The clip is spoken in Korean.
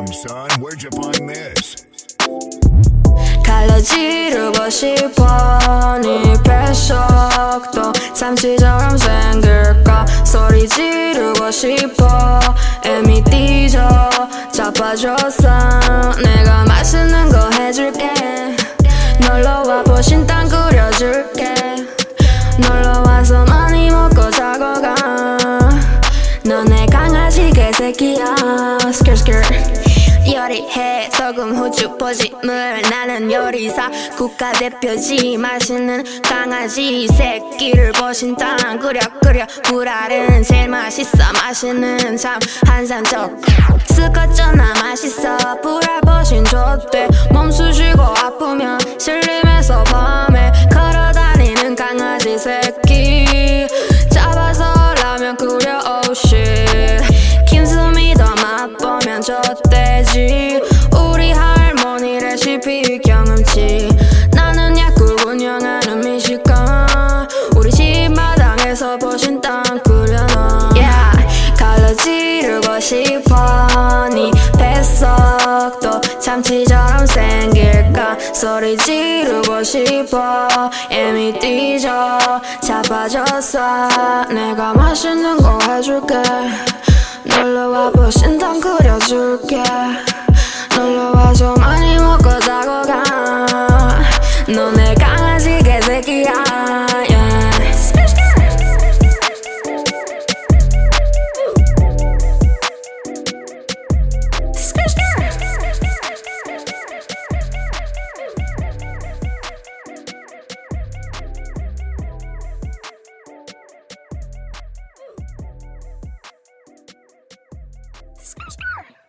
Damn, son, where'd you find this? 갈라 지르고 싶어 네 뱃속도 참치처럼 생길까? 소리 지르고 싶어. 애미 뛰죠 자빠졌어. 내가 맛있는 거 해줄게. 놀러와 보신탕 끓여줄게. 놀러와서 많이 먹고 자고 가. 너네 강아지 개새끼야. 스킬 스킬 요리해 소금 후추 포지물. 나는 요리사 국가대표지. 맛있는 강아지 새끼를 보신탕 끓여 끓여 불알은 제일 맛있어. 맛있는 참 한산적 스컷전나 맛있어. 불알 보신 좋대. 몸 쑤시고 아프면 실림해서 밤에 걸어다니는 강아지 새끼 맛보면 젖대지? 우리 할머니 레시피 경험치. 나는 약국 운영하는 미식가 우리 집 마당에서 보신탕 끓여놔. Yeah. 갈라 지르고 싶어 네 뱃속도 참치처럼 생길까? 소리 지르고 싶어. 애미 뛰죠 자빠졌어 내가 맛있는 거 해줄게. 놀러와 보신탕 끓여 줄게 놀러와서 많이 먹고 자고 가 너네 강아지 개새끼야 yeah. Skr, skr.